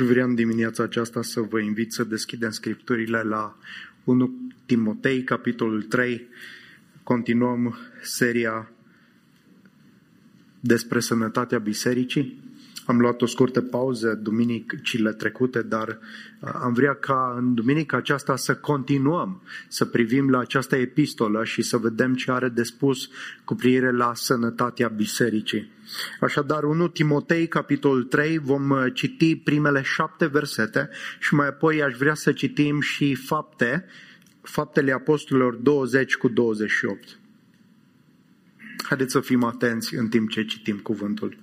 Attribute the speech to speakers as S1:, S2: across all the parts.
S1: Și vreau în dimineața aceasta să vă invit să deschidem scripturile la 1 Timotei, capitolul 3. Continuăm seria despre sănătatea bisericii. Am luat o scurtă pauză duminicile trecute, dar uh, am vrea ca în duminica aceasta să continuăm, să privim la această epistolă și să vedem ce are de spus cu privire la sănătatea bisericii. Așadar, 1 Timotei, capitolul 3, vom uh, citi primele șapte versete și mai apoi aș vrea să citim și fapte, faptele apostolilor 20 cu 28. Haideți să fim atenți în timp ce citim cuvântul.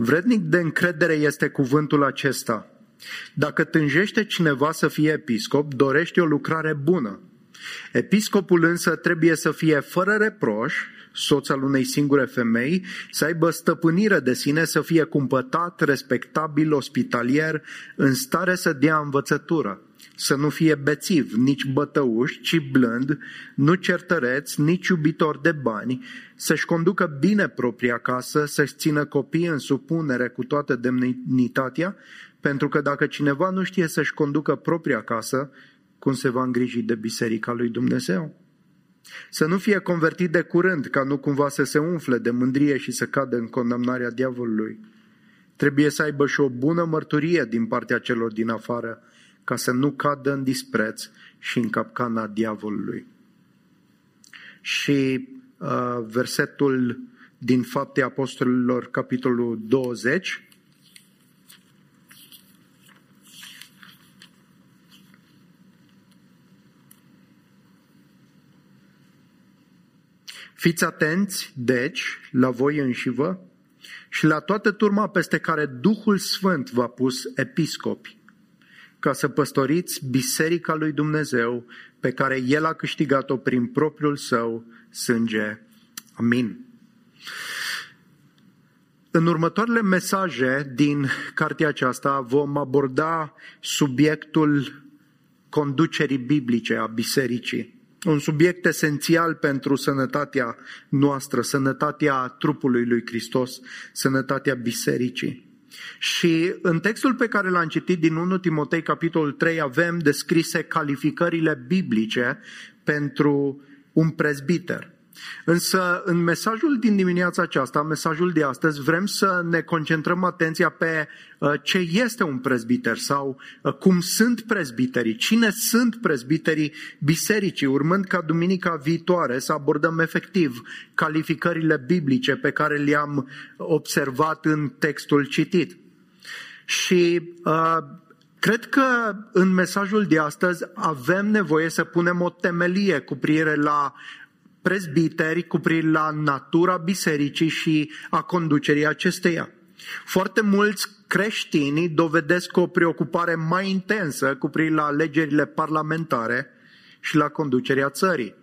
S1: Vrednic de încredere este cuvântul acesta. Dacă tânjește cineva să fie episcop, dorește o lucrare bună. Episcopul însă trebuie să fie fără reproș, soț al unei singure femei, să aibă stăpânire de sine, să fie cumpătat, respectabil, ospitalier, în stare să dea învățătură să nu fie bețiv, nici bătăuș, ci blând, nu certăreț, nici iubitor de bani, să-și conducă bine propria casă, să-și țină copiii în supunere cu toată demnitatea, pentru că dacă cineva nu știe să-și conducă propria casă, cum se va îngriji de biserica lui Dumnezeu? Să nu fie convertit de curând, ca nu cumva să se umfle de mândrie și să cadă în condamnarea diavolului. Trebuie să aibă și o bună mărturie din partea celor din afară, ca să nu cadă în dispreț și în capcana diavolului. Și uh, versetul din Fapte Apostolilor, capitolul 20, Fiți atenți, deci, la voi înșivă și la toată turma peste care Duhul Sfânt v-a pus episcopi, ca să păstoriți biserica lui Dumnezeu pe care El a câștigat-o prin propriul său sânge. Amin. În următoarele mesaje din cartea aceasta vom aborda subiectul conducerii biblice a bisericii. Un subiect esențial pentru sănătatea noastră, sănătatea trupului lui Hristos, sănătatea bisericii. Și în textul pe care l-am citit din 1 Timotei, capitolul 3, avem descrise calificările biblice pentru un prezbiter. Însă, în mesajul din dimineața aceasta, mesajul de astăzi, vrem să ne concentrăm atenția pe uh, ce este un prezbiter sau uh, cum sunt prezbiterii, cine sunt prezbiterii bisericii, urmând ca duminica viitoare să abordăm efectiv calificările biblice pe care le-am observat în textul citit. Și uh, Cred că în mesajul de astăzi avem nevoie să punem o temelie cu privire la prezbiteri cu privire la natura bisericii și a conducerii acesteia. Foarte mulți creștini dovedesc o preocupare mai intensă cu privire la alegerile parlamentare și la conducerea țării.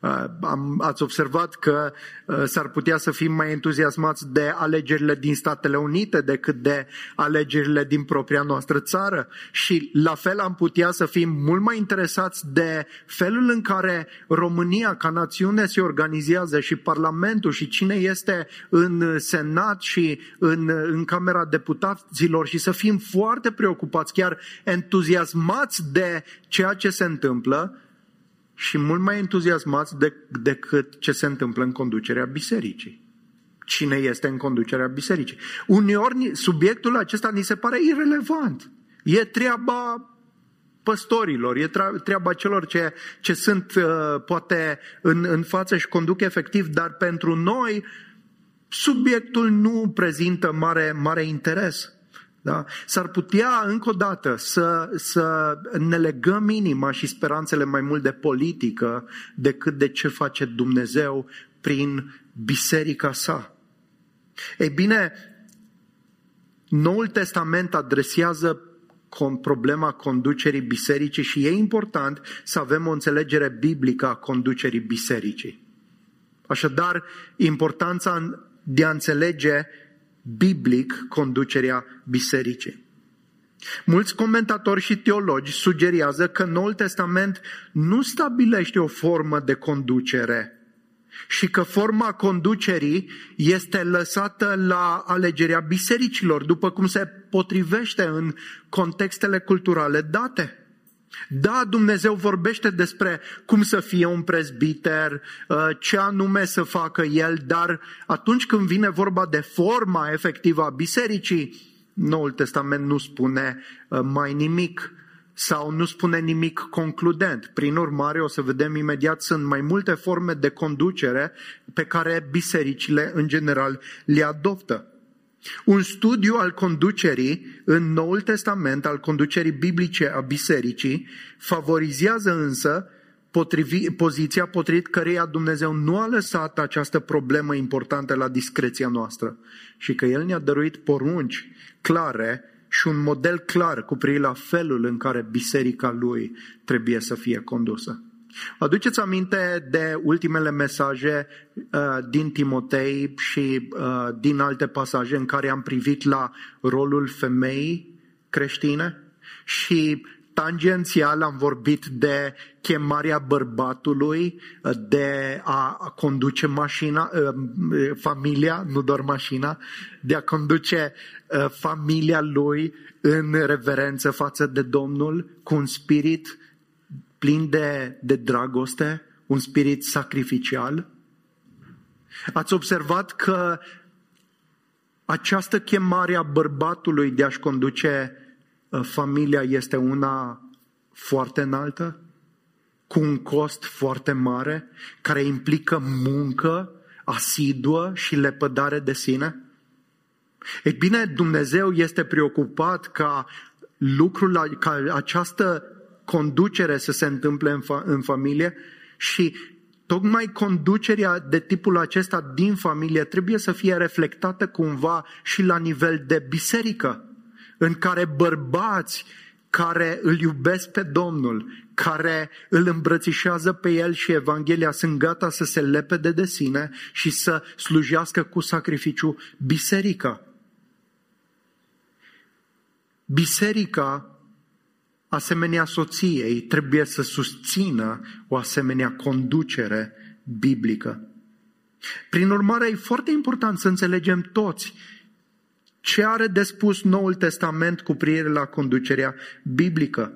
S1: Uh, am, ați observat că uh, s-ar putea să fim mai entuziasmați de alegerile din Statele Unite decât de alegerile din propria noastră țară. Și la fel am putea să fim mult mai interesați de felul în care România ca națiune se organizează și Parlamentul și cine este în Senat și în, în Camera Deputaților și să fim foarte preocupați, chiar entuziasmați de ceea ce se întâmplă și mult mai entuziasmați de, decât ce se întâmplă în conducerea bisericii. Cine este în conducerea bisericii? Uneori subiectul acesta ni se pare irrelevant. E treaba păstorilor, e treaba celor ce, ce sunt uh, poate în, în față și conduc efectiv, dar pentru noi subiectul nu prezintă mare, mare interes. Da? S-ar putea încă o dată să, să ne legăm inima și speranțele mai mult de politică decât de ce face Dumnezeu prin biserica sa. Ei bine, Noul Testament adresează problema conducerii bisericii și e important să avem o înțelegere biblică a conducerii bisericii. Așadar, importanța de a înțelege biblic conducerea bisericii. Mulți comentatori și teologi sugerează că Noul Testament nu stabilește o formă de conducere, și că forma conducerii este lăsată la alegerea bisericilor, după cum se potrivește în contextele culturale date. Da, Dumnezeu vorbește despre cum să fie un prezbiter, uh, ce anume să facă el, dar atunci când vine vorba de forma efectivă a bisericii, Noul Testament nu spune uh, mai nimic sau nu spune nimic concludent. Prin urmare, o să vedem imediat, sunt mai multe forme de conducere pe care bisericile în general le adoptă. Un studiu al conducerii în Noul Testament, al conducerii biblice a bisericii, favorizează însă potrivi, poziția potrivit căreia Dumnezeu nu a lăsat această problemă importantă la discreția noastră și că El ne-a dăruit porunci clare și un model clar cu privire la felul în care biserica lui trebuie să fie condusă. Aduceți aminte de ultimele mesaje uh, din Timotei și uh, din alte pasaje în care am privit la rolul femeii creștine? Și tangențial am vorbit de chemarea bărbatului uh, de a conduce mașina, uh, familia, nu doar mașina, de a conduce uh, familia lui în reverență față de Domnul cu un spirit plin de, de dragoste, un spirit sacrificial. Ați observat că această chemare a bărbatului de a-și conduce Uh, familia este una foarte înaltă, cu un cost foarte mare, care implică muncă asiduă și lepădare de sine? Ei bine, Dumnezeu este preocupat ca lucrul, ca această conducere să se întâmple în, fa- în familie și tocmai conducerea de tipul acesta din familie trebuie să fie reflectată cumva și la nivel de biserică în care bărbați care îl iubesc pe Domnul, care îl îmbrățișează pe El și Evanghelia sunt gata să se lepede de sine și să slujească cu sacrificiu biserica. Biserica, asemenea soției, trebuie să susțină o asemenea conducere biblică. Prin urmare, e foarte important să înțelegem toți ce are de spus Noul Testament cu privire la conducerea biblică?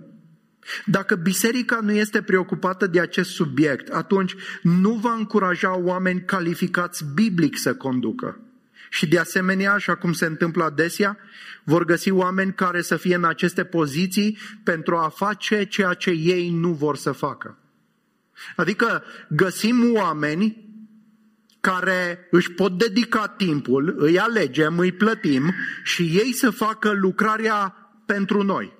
S1: Dacă biserica nu este preocupată de acest subiect, atunci nu va încuraja oameni calificați biblic să conducă. Și de asemenea, așa cum se întâmplă adesea, vor găsi oameni care să fie în aceste poziții pentru a face ceea ce ei nu vor să facă. Adică găsim oameni care își pot dedica timpul, îi alegem, îi plătim și ei să facă lucrarea pentru noi.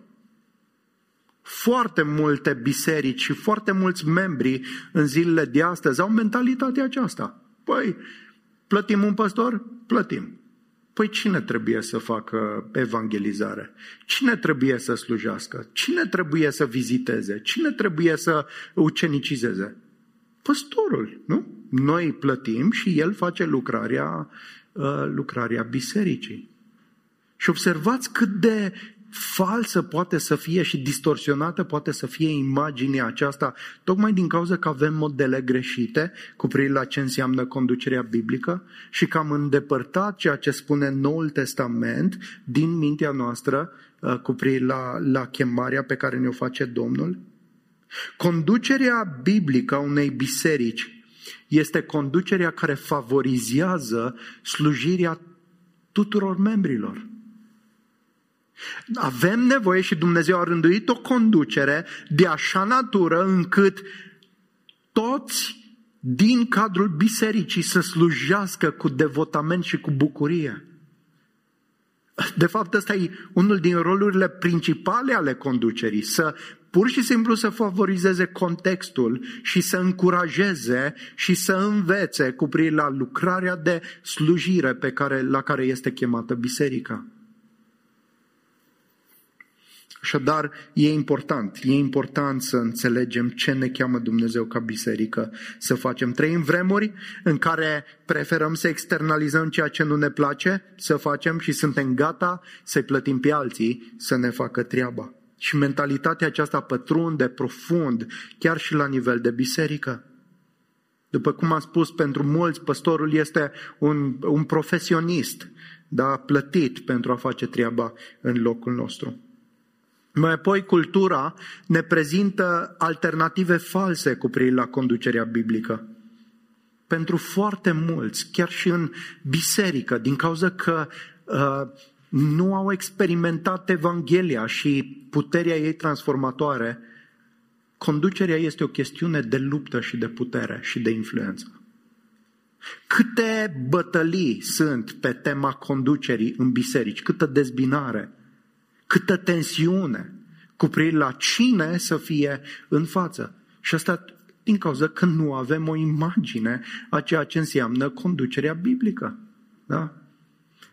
S1: Foarte multe biserici și foarte mulți membri în zilele de astăzi au mentalitatea aceasta. Păi, plătim un păstor? Plătim. Păi cine trebuie să facă evangelizare? Cine trebuie să slujească? Cine trebuie să viziteze? Cine trebuie să ucenicizeze? Păstorul, nu? Noi plătim și el face lucrarea, uh, lucrarea bisericii. Și observați cât de falsă poate să fie și distorsionată poate să fie imaginea aceasta, tocmai din cauza că avem modele greșite cu privire la ce înseamnă conducerea biblică și că am îndepărtat ceea ce spune Noul Testament din mintea noastră uh, cu privire la, la chemarea pe care ne-o face Domnul. Conducerea biblică a unei biserici este conducerea care favorizează slujirea tuturor membrilor. Avem nevoie și Dumnezeu a rânduit o conducere de așa natură încât toți din cadrul bisericii să slujească cu devotament și cu bucurie. De fapt, ăsta e unul din rolurile principale ale conducerii, să pur și simplu să favorizeze contextul și să încurajeze și să învețe cu privire la lucrarea de slujire pe care, la care este chemată biserica. Așadar, e important, e important să înțelegem ce ne cheamă Dumnezeu ca biserică să facem. Trăim vremuri în care preferăm să externalizăm ceea ce nu ne place să facem și suntem gata să-i plătim pe alții să ne facă treaba. Și mentalitatea aceasta pătrunde profund chiar și la nivel de biserică. După cum am spus, pentru mulți păstorul este un, un profesionist, da, plătit pentru a face treaba în locul nostru. Mai apoi, cultura ne prezintă alternative false cu privire la conducerea biblică. Pentru foarte mulți, chiar și în biserică, din cauza că uh, nu au experimentat Evanghelia și puterea ei transformatoare, conducerea este o chestiune de luptă și de putere și de influență. Câte bătălii sunt pe tema conducerii în biserici, câtă dezbinare, câtă tensiune cu privire la cine să fie în față. Și asta din cauza că nu avem o imagine a ceea ce înseamnă conducerea biblică. Da?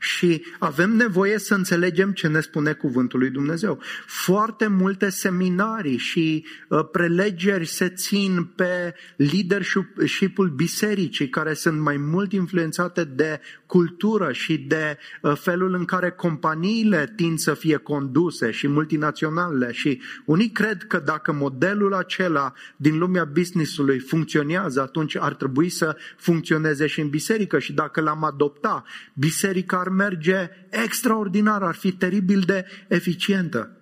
S1: Și avem nevoie să înțelegem ce ne spune cuvântul lui Dumnezeu. Foarte multe seminarii și uh, prelegeri se țin pe leadership-ul bisericii, care sunt mai mult influențate de cultură și de uh, felul în care companiile tind să fie conduse și multinaționale și unii cred că dacă modelul acela din lumea businessului funcționează, atunci ar trebui să funcționeze și în biserică și dacă l-am adopta, biserica ar merge extraordinar, ar fi teribil de eficientă.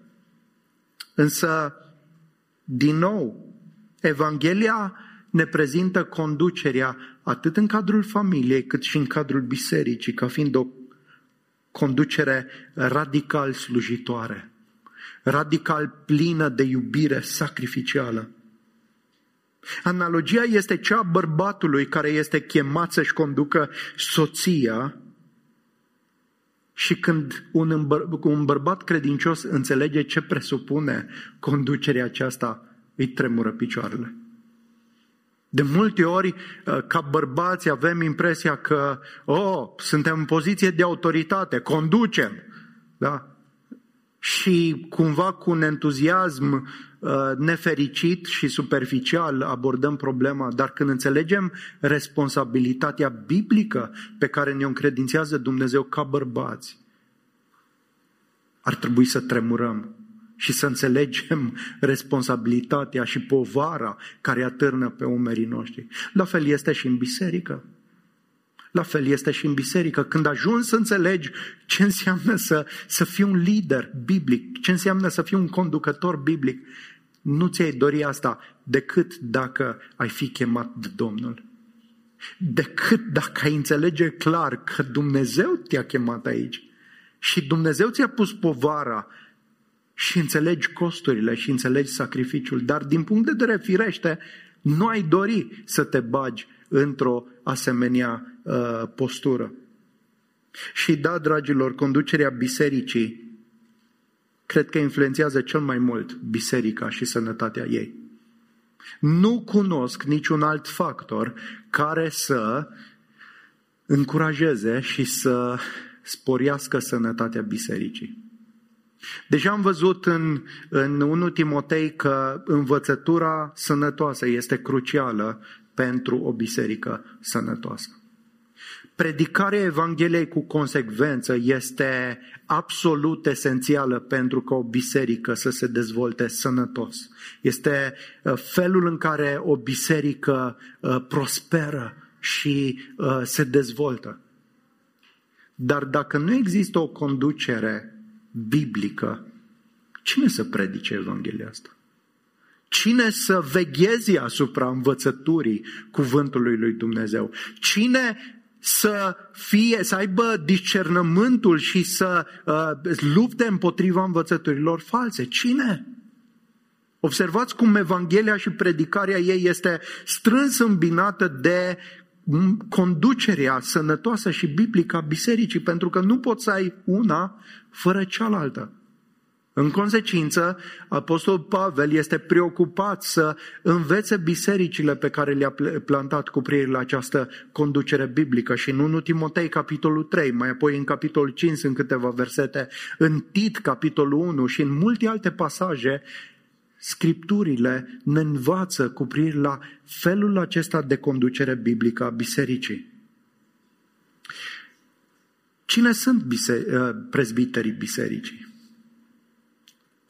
S1: Însă, din nou, Evanghelia ne prezintă conducerea atât în cadrul familiei cât și în cadrul bisericii, ca fiind o conducere radical slujitoare, radical plină de iubire sacrificială. Analogia este cea a bărbatului care este chemat să-și conducă soția și când un, îmbăr- un bărbat credincios înțelege ce presupune conducerea aceasta, îi tremură picioarele. De multe ori, uh, ca bărbați, avem impresia că, oh, suntem în poziție de autoritate, conducem. Da? Și cumva cu un entuziasm uh, nefericit și superficial abordăm problema, dar când înțelegem responsabilitatea biblică pe care ne-o încredințează Dumnezeu ca bărbați, ar trebui să tremurăm și să înțelegem responsabilitatea și povara care atârnă pe umerii noștri. La fel este și în biserică. La fel este și în biserică. Când ajungi să înțelegi ce înseamnă să, să fii un lider biblic, ce înseamnă să fii un conducător biblic, nu ți-ai dori asta decât dacă ai fi chemat de Domnul. Decât dacă ai înțelege clar că Dumnezeu te-a chemat aici și Dumnezeu ți-a pus povara și înțelegi costurile și înțelegi sacrificiul, dar din punct de vedere firește, nu ai dori să te bagi într-o asemenea uh, postură. Și da, dragilor, conducerea bisericii cred că influențează cel mai mult biserica și sănătatea ei. Nu cunosc niciun alt factor care să încurajeze și să sporească sănătatea bisericii. Deja am văzut în, în 1 Timotei că învățătura sănătoasă este crucială pentru o biserică sănătoasă. Predicarea Evangheliei cu consecvență este absolut esențială pentru ca o biserică să se dezvolte sănătos. Este uh, felul în care o biserică uh, prosperă și uh, se dezvoltă. Dar dacă nu există o conducere biblică, cine să predice Evanghelia asta? Cine să vegheze asupra învățăturii cuvântului lui Dumnezeu? Cine să fie, să aibă discernământul și să uh, lupte împotriva învățăturilor false? Cine? Observați cum Evanghelia și predicarea ei este strâns îmbinată de conducerea sănătoasă și biblică a bisericii, pentru că nu poți să ai una fără cealaltă. În consecință, Apostol Pavel este preocupat să învețe bisericile pe care le-a plantat cu privire la această conducere biblică și în 1 Timotei, capitolul 3, mai apoi în capitolul 5 sunt câteva versete, în Tit, capitolul 1 și în multe alte pasaje, Scripturile ne învață cu privire la felul acesta de conducere biblică a bisericii. Cine sunt bise- uh, prezbiterii bisericii?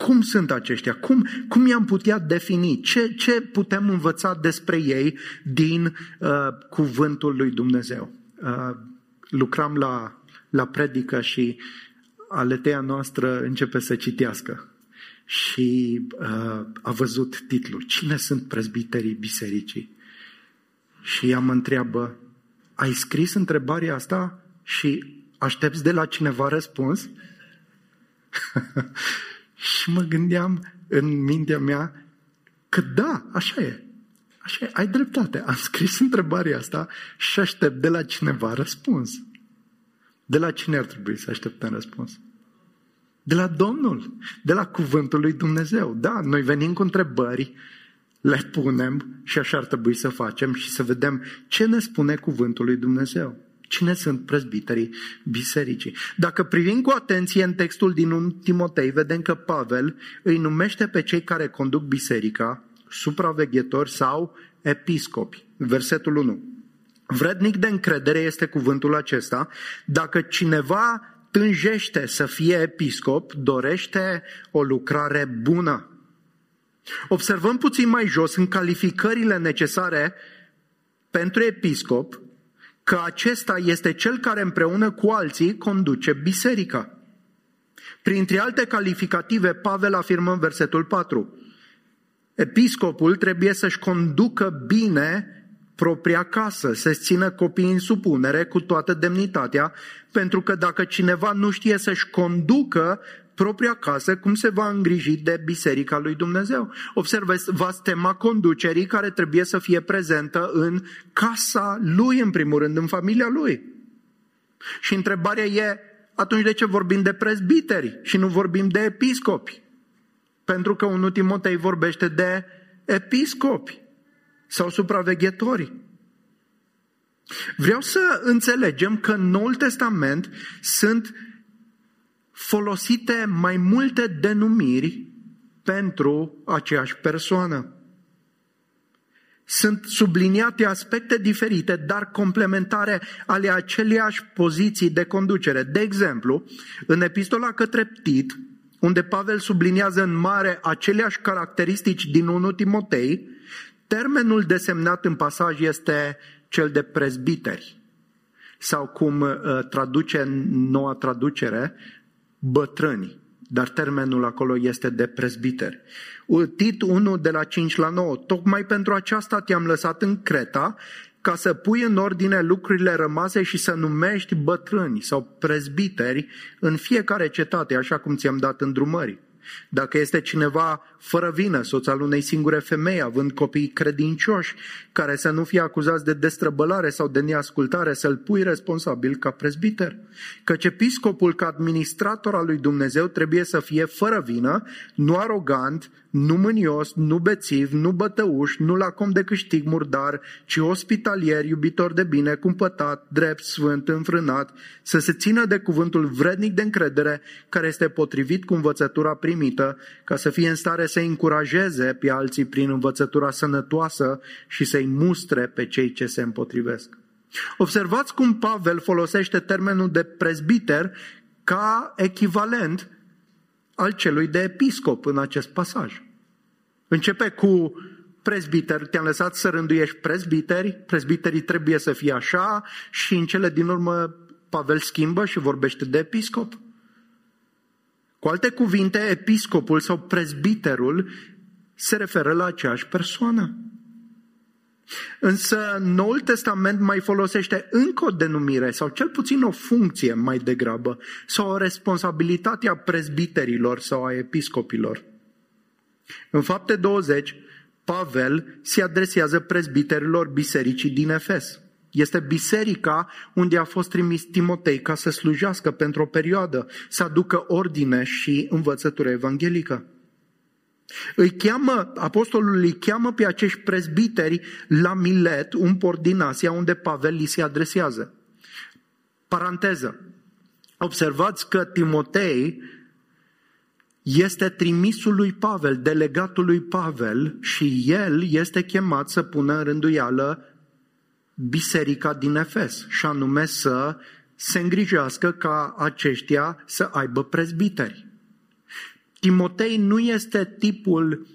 S1: Cum sunt aceștia? Cum, cum i-am putea defini? Ce, ce putem învăța despre ei din uh, cuvântul lui Dumnezeu? Uh, lucram la, la predică și aletea noastră începe să citească și uh, a văzut titlul. Cine sunt prezbiterii bisericii? Și ea mă întreabă, ai scris întrebarea asta și aștepți de la cineva răspuns? și mă gândeam în mintea mea că da, așa e. Așa e, ai dreptate. Am scris întrebarea asta și aștept de la cineva răspuns. De la cine ar trebui să așteptăm răspuns? De la Domnul, de la Cuvântul lui Dumnezeu. Da, noi venim cu întrebări, le punem și așa ar trebui să facem și să vedem ce ne spune Cuvântul lui Dumnezeu. Cine sunt prezbiterii bisericii? Dacă privim cu atenție în textul din 1 Timotei, vedem că Pavel îi numește pe cei care conduc biserica supraveghetori sau episcopi. Versetul 1. Vrednic de încredere este cuvântul acesta. Dacă cineva tânjește să fie episcop, dorește o lucrare bună. Observăm puțin mai jos în calificările necesare pentru episcop că acesta este cel care împreună cu alții conduce biserica. Printre alte calificative, Pavel afirmă în versetul 4. Episcopul trebuie să-și conducă bine propria casă, să-și țină copiii în supunere cu toată demnitatea, pentru că dacă cineva nu știe să-și conducă propria casă, cum se va îngriji de biserica lui Dumnezeu? Observați, va tema conducerii care trebuie să fie prezentă în casa lui, în primul rând, în familia lui. Și întrebarea e, atunci de ce vorbim de prezbiteri și nu vorbim de episcopi? Pentru că un Timotei vorbește de episcopi sau supraveghetori. Vreau să înțelegem că în Noul Testament sunt folosite mai multe denumiri pentru aceeași persoană. Sunt subliniate aspecte diferite, dar complementare ale aceleiași poziții de conducere. De exemplu, în epistola către Tit, unde Pavel subliniază în mare aceleași caracteristici din 1 Timotei, termenul desemnat în pasaj este cel de prezbiteri sau cum uh, traduce noua traducere, bătrâni, dar termenul acolo este de prezbiteri. Tit 1 de la 5 la 9. Tocmai pentru aceasta te-am lăsat în Creta, ca să pui în ordine lucrurile rămase și să numești bătrâni sau prezbiteri în fiecare cetate, așa cum ți-am dat îndrumări. Dacă este cineva fără vină, soț al unei singure femei, având copii credincioși, care să nu fie acuzați de destrăbălare sau de neascultare, să-l pui responsabil ca prezbiter. Căci episcopul, ca administrator al lui Dumnezeu, trebuie să fie fără vină, nu arogant, nu mânios, nu bețiv, nu bătăuș, nu lacom de câștig murdar, ci ospitalier, iubitor de bine, cumpătat, drept, sfânt, înfrânat, să se țină de cuvântul vrednic de încredere, care este potrivit cu învățătura primită, ca să fie în stare să încurajeze pe alții prin învățătura sănătoasă și să-i mustre pe cei ce se împotrivesc. Observați cum Pavel folosește termenul de prezbiter ca echivalent al celui de episcop în acest pasaj. Începe cu prezbiter, te-am lăsat să rânduiești prezbiteri, prezbiterii trebuie să fie așa și în cele din urmă Pavel schimbă și vorbește de episcop. Cu alte cuvinte, episcopul sau prezbiterul se referă la aceeași persoană. Însă Noul Testament mai folosește încă o denumire sau cel puțin o funcție mai degrabă sau o responsabilitate a prezbiterilor sau a episcopilor. În fapte 20, Pavel se adresează prezbiterilor bisericii din Efes. Este biserica unde a fost trimis Timotei ca să slujească pentru o perioadă, să aducă ordine și învățătură evanghelică. Îi cheamă, apostolul îi cheamă pe acești prezbiteri la Milet, un port din Asia, unde Pavel li se adresează. Paranteză. Observați că Timotei este trimisul lui Pavel, delegatul lui Pavel și el este chemat să pună în rânduială biserica din Efes și anume să se îngrijească ca aceștia să aibă prezbiteri. Timotei nu este tipul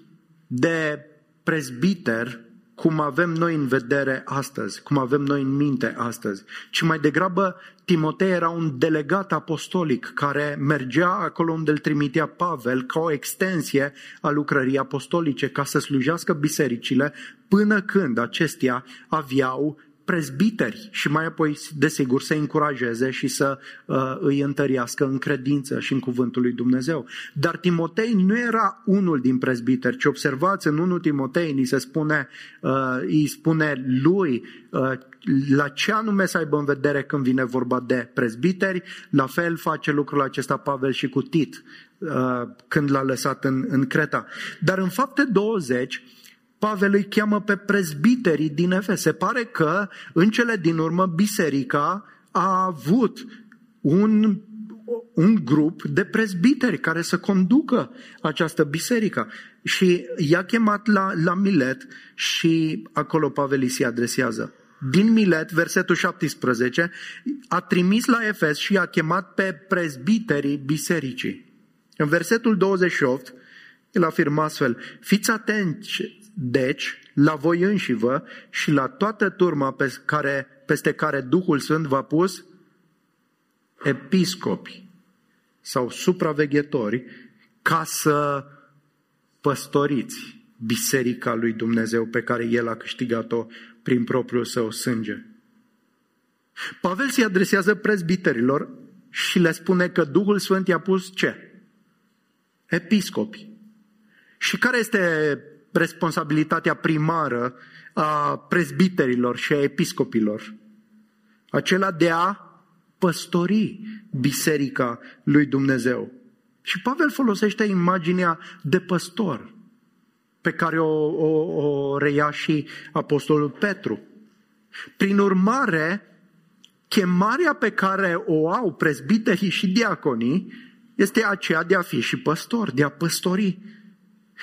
S1: de prezbiter cum avem noi în vedere astăzi, cum avem noi în minte astăzi, ci mai degrabă Timotei era un delegat apostolic care mergea acolo unde îl trimitea Pavel ca o extensie a lucrării apostolice, ca să slujească bisericile până când acestea aveau prezbiteri și mai apoi, desigur, să încurajeze și să uh, îi întărească în credință și în cuvântul lui Dumnezeu. Dar Timotei nu era unul din prezbiteri, ci observați în 1 Timotei, ni se spune, uh, îi spune lui uh, la ce anume să aibă în vedere când vine vorba de prezbiteri, la fel face lucrul acesta Pavel și cu Tit, uh, când l-a lăsat în, în Creta. Dar în fapte 20, Pavel îi cheamă pe prezbiterii din Efes. Se pare că în cele din urmă biserica a avut un, un grup de prezbiteri care să conducă această biserică. Și i-a chemat la, la Milet și acolo Pavel îi se adresează. Din Milet, versetul 17, a trimis la Efes și a chemat pe prezbiterii bisericii. În versetul 28, el afirmă astfel, fiți atenți deci, la voi înșivă și la toată turma pe care, peste care Duhul Sfânt v-a pus episcopi sau supraveghetori ca să păstoriți biserica lui Dumnezeu pe care El a câștigat-o prin propriul său sânge. Pavel se adresează prezbiterilor și le spune că Duhul Sfânt i-a pus ce? Episcopi. Și care este responsabilitatea primară a prezbiterilor și a episcopilor. Acela de a păstori biserica lui Dumnezeu. Și Pavel folosește imaginea de păstor pe care o, o, o reia și Apostolul Petru. Prin urmare, chemarea pe care o au prezbiterii și diaconii este aceea de a fi și păstor, de a păstori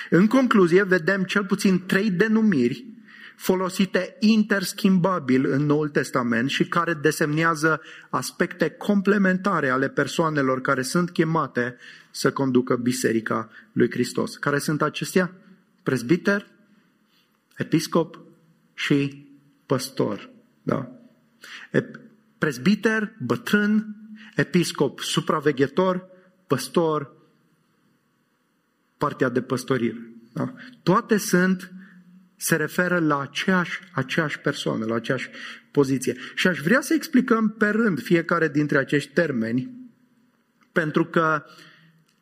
S1: în concluzie, vedem cel puțin trei denumiri folosite interschimbabil în Noul Testament și care desemnează aspecte complementare ale persoanelor care sunt chemate să conducă Biserica lui Hristos. Care sunt acestea? Prezbiter, episcop și păstor. Da? Prezbiter, bătrân, episcop, supraveghetor, păstor, partea de păstorire. Da? Toate sunt, se referă la aceeași, aceeași persoană, la aceeași poziție. Și aș vrea să explicăm pe rând fiecare dintre acești termeni, pentru că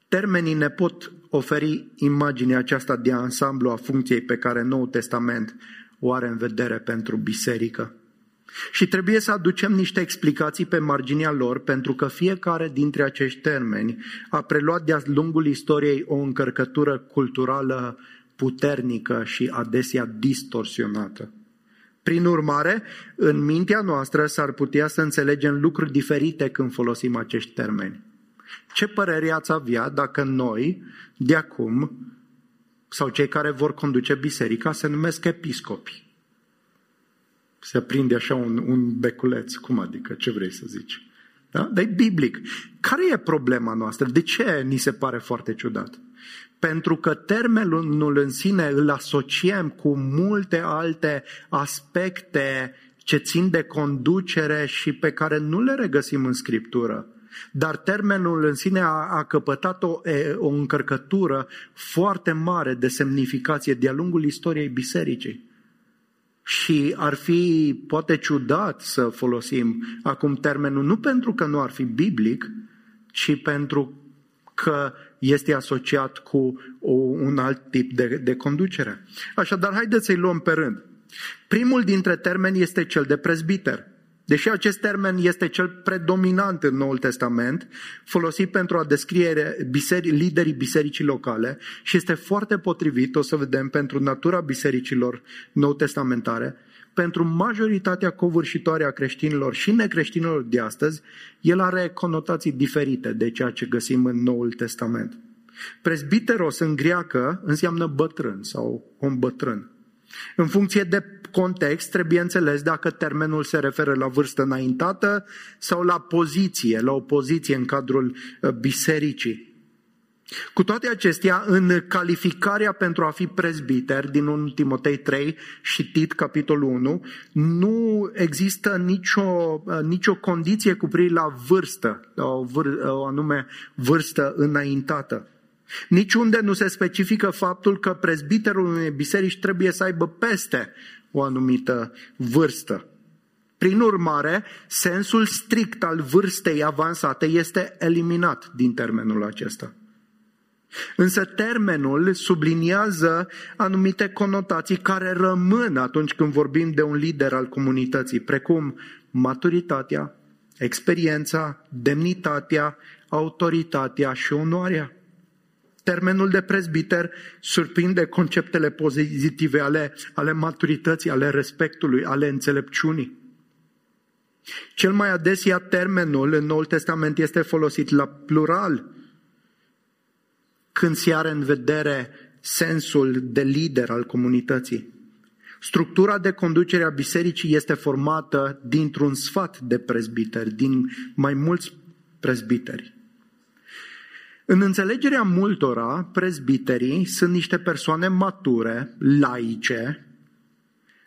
S1: termenii ne pot oferi imaginea aceasta de ansamblu a funcției pe care Noul Testament o are în vedere pentru biserică. Și trebuie să aducem niște explicații pe marginea lor, pentru că fiecare dintre acești termeni a preluat de-a lungul istoriei o încărcătură culturală puternică și adesea distorsionată. Prin urmare, în mintea noastră s-ar putea să înțelegem lucruri diferite când folosim acești termeni. Ce părere ați avea dacă noi, de acum, sau cei care vor conduce biserica, se numesc episcopi? Se prinde așa un, un beculeț. Cum adică? Ce vrei să zici? Da? Dar e biblic. Care e problema noastră? De ce ni se pare foarte ciudat? Pentru că termenul în sine îl asociem cu multe alte aspecte ce țin de conducere și pe care nu le regăsim în Scriptură. Dar termenul în sine a, a căpătat o, e, o încărcătură foarte mare de semnificație de-a lungul istoriei bisericii. Și ar fi poate ciudat să folosim acum termenul nu pentru că nu ar fi biblic, ci pentru că este asociat cu o, un alt tip de, de conducere. Așadar, haideți să-i luăm pe rând. Primul dintre termeni este cel de prezbiter. Deși acest termen este cel predominant în Noul Testament, folosit pentru a descrie biseri, liderii bisericii locale și este foarte potrivit, o să vedem, pentru natura bisericilor nou testamentare, pentru majoritatea covârșitoare a creștinilor și necreștinilor de astăzi, el are conotații diferite de ceea ce găsim în Noul Testament. Presbiteros în greacă înseamnă bătrân sau om bătrân. În funcție de context, trebuie înțeles dacă termenul se referă la vârstă înaintată sau la poziție, la o poziție în cadrul uh, bisericii. Cu toate acestea, în calificarea pentru a fi prezbiter din 1 Timotei 3 și Tit, capitolul 1, nu există nicio, nicio condiție cu privire la vârstă, o, vâr, o anume vârstă înaintată. Niciunde nu se specifică faptul că prezbiterul unei biserici trebuie să aibă peste o anumită vârstă. Prin urmare, sensul strict al vârstei avansate este eliminat din termenul acesta. Însă termenul subliniază anumite conotații care rămân atunci când vorbim de un lider al comunității, precum maturitatea, experiența, demnitatea, autoritatea și onoarea. Termenul de prezbiter surprinde conceptele pozitive ale, ale maturității, ale respectului, ale înțelepciunii. Cel mai adesea termenul în Noul Testament este folosit la plural, când se are în vedere sensul de lider al comunității. Structura de conducere a bisericii este formată dintr-un sfat de prezbiteri, din mai mulți prezbiteri. În înțelegerea multora, prezbiterii sunt niște persoane mature, laice,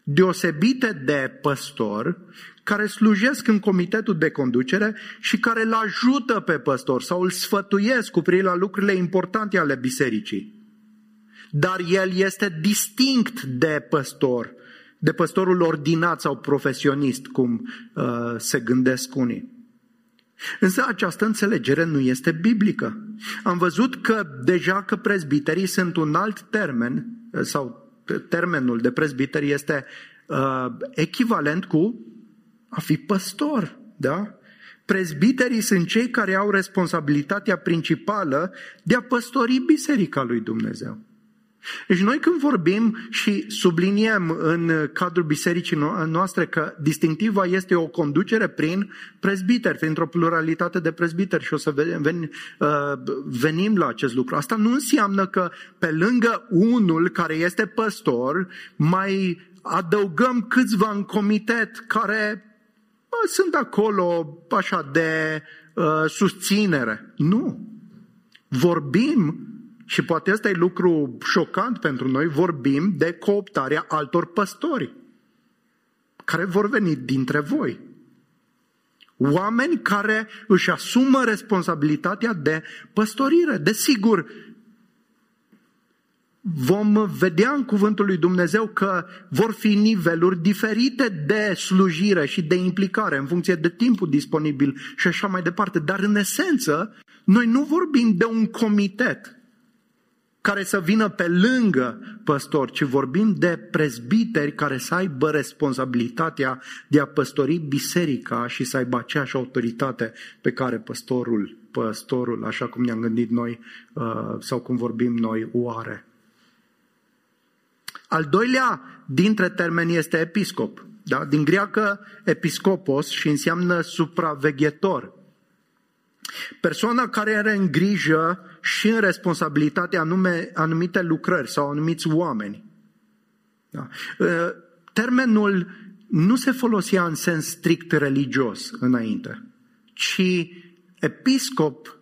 S1: deosebite de păstor, care slujesc în comitetul de conducere și care îl ajută pe păstor sau îl sfătuiesc cu privire la lucrurile importante ale bisericii. Dar el este distinct de păstor, de păstorul ordinat sau profesionist, cum uh, se gândesc unii. Însă această înțelegere nu este biblică. Am văzut că deja că prezbiterii sunt un alt termen, sau termenul de prezbiteri este uh, echivalent cu a fi păstor, da? Prezbiterii sunt cei care au responsabilitatea principală de a păstori biserica lui Dumnezeu. Deci noi când vorbim și subliniem în cadrul bisericii noastre că distinctiva este o conducere prin prezbiteri, printr-o pluralitate de prezbiteri și o să ven, uh, venim la acest lucru. Asta nu înseamnă că pe lângă unul care este păstor mai adăugăm câțiva în comitet care bă, sunt acolo așa de uh, susținere. Nu. Vorbim și poate ăsta e lucru șocant pentru noi, vorbim de cooptarea altor păstori care vor veni dintre voi. Oameni care își asumă responsabilitatea de păstorire. Desigur, vom vedea în cuvântul lui Dumnezeu că vor fi niveluri diferite de slujire și de implicare în funcție de timpul disponibil și așa mai departe. Dar în esență, noi nu vorbim de un comitet care să vină pe lângă păstor, ci vorbim de prezbiteri care să aibă responsabilitatea de a păstori biserica și să aibă aceeași autoritate pe care păstorul, păstorul, așa cum ne-am gândit noi uh, sau cum vorbim noi, o are. Al doilea dintre termeni este episcop. Da? Din greacă episcopos și înseamnă supraveghetor. Persoana care are în grijă și în responsabilitate anume, anumite lucrări sau anumiți oameni. Da. Ă, termenul nu se folosea în sens strict religios înainte, ci episcop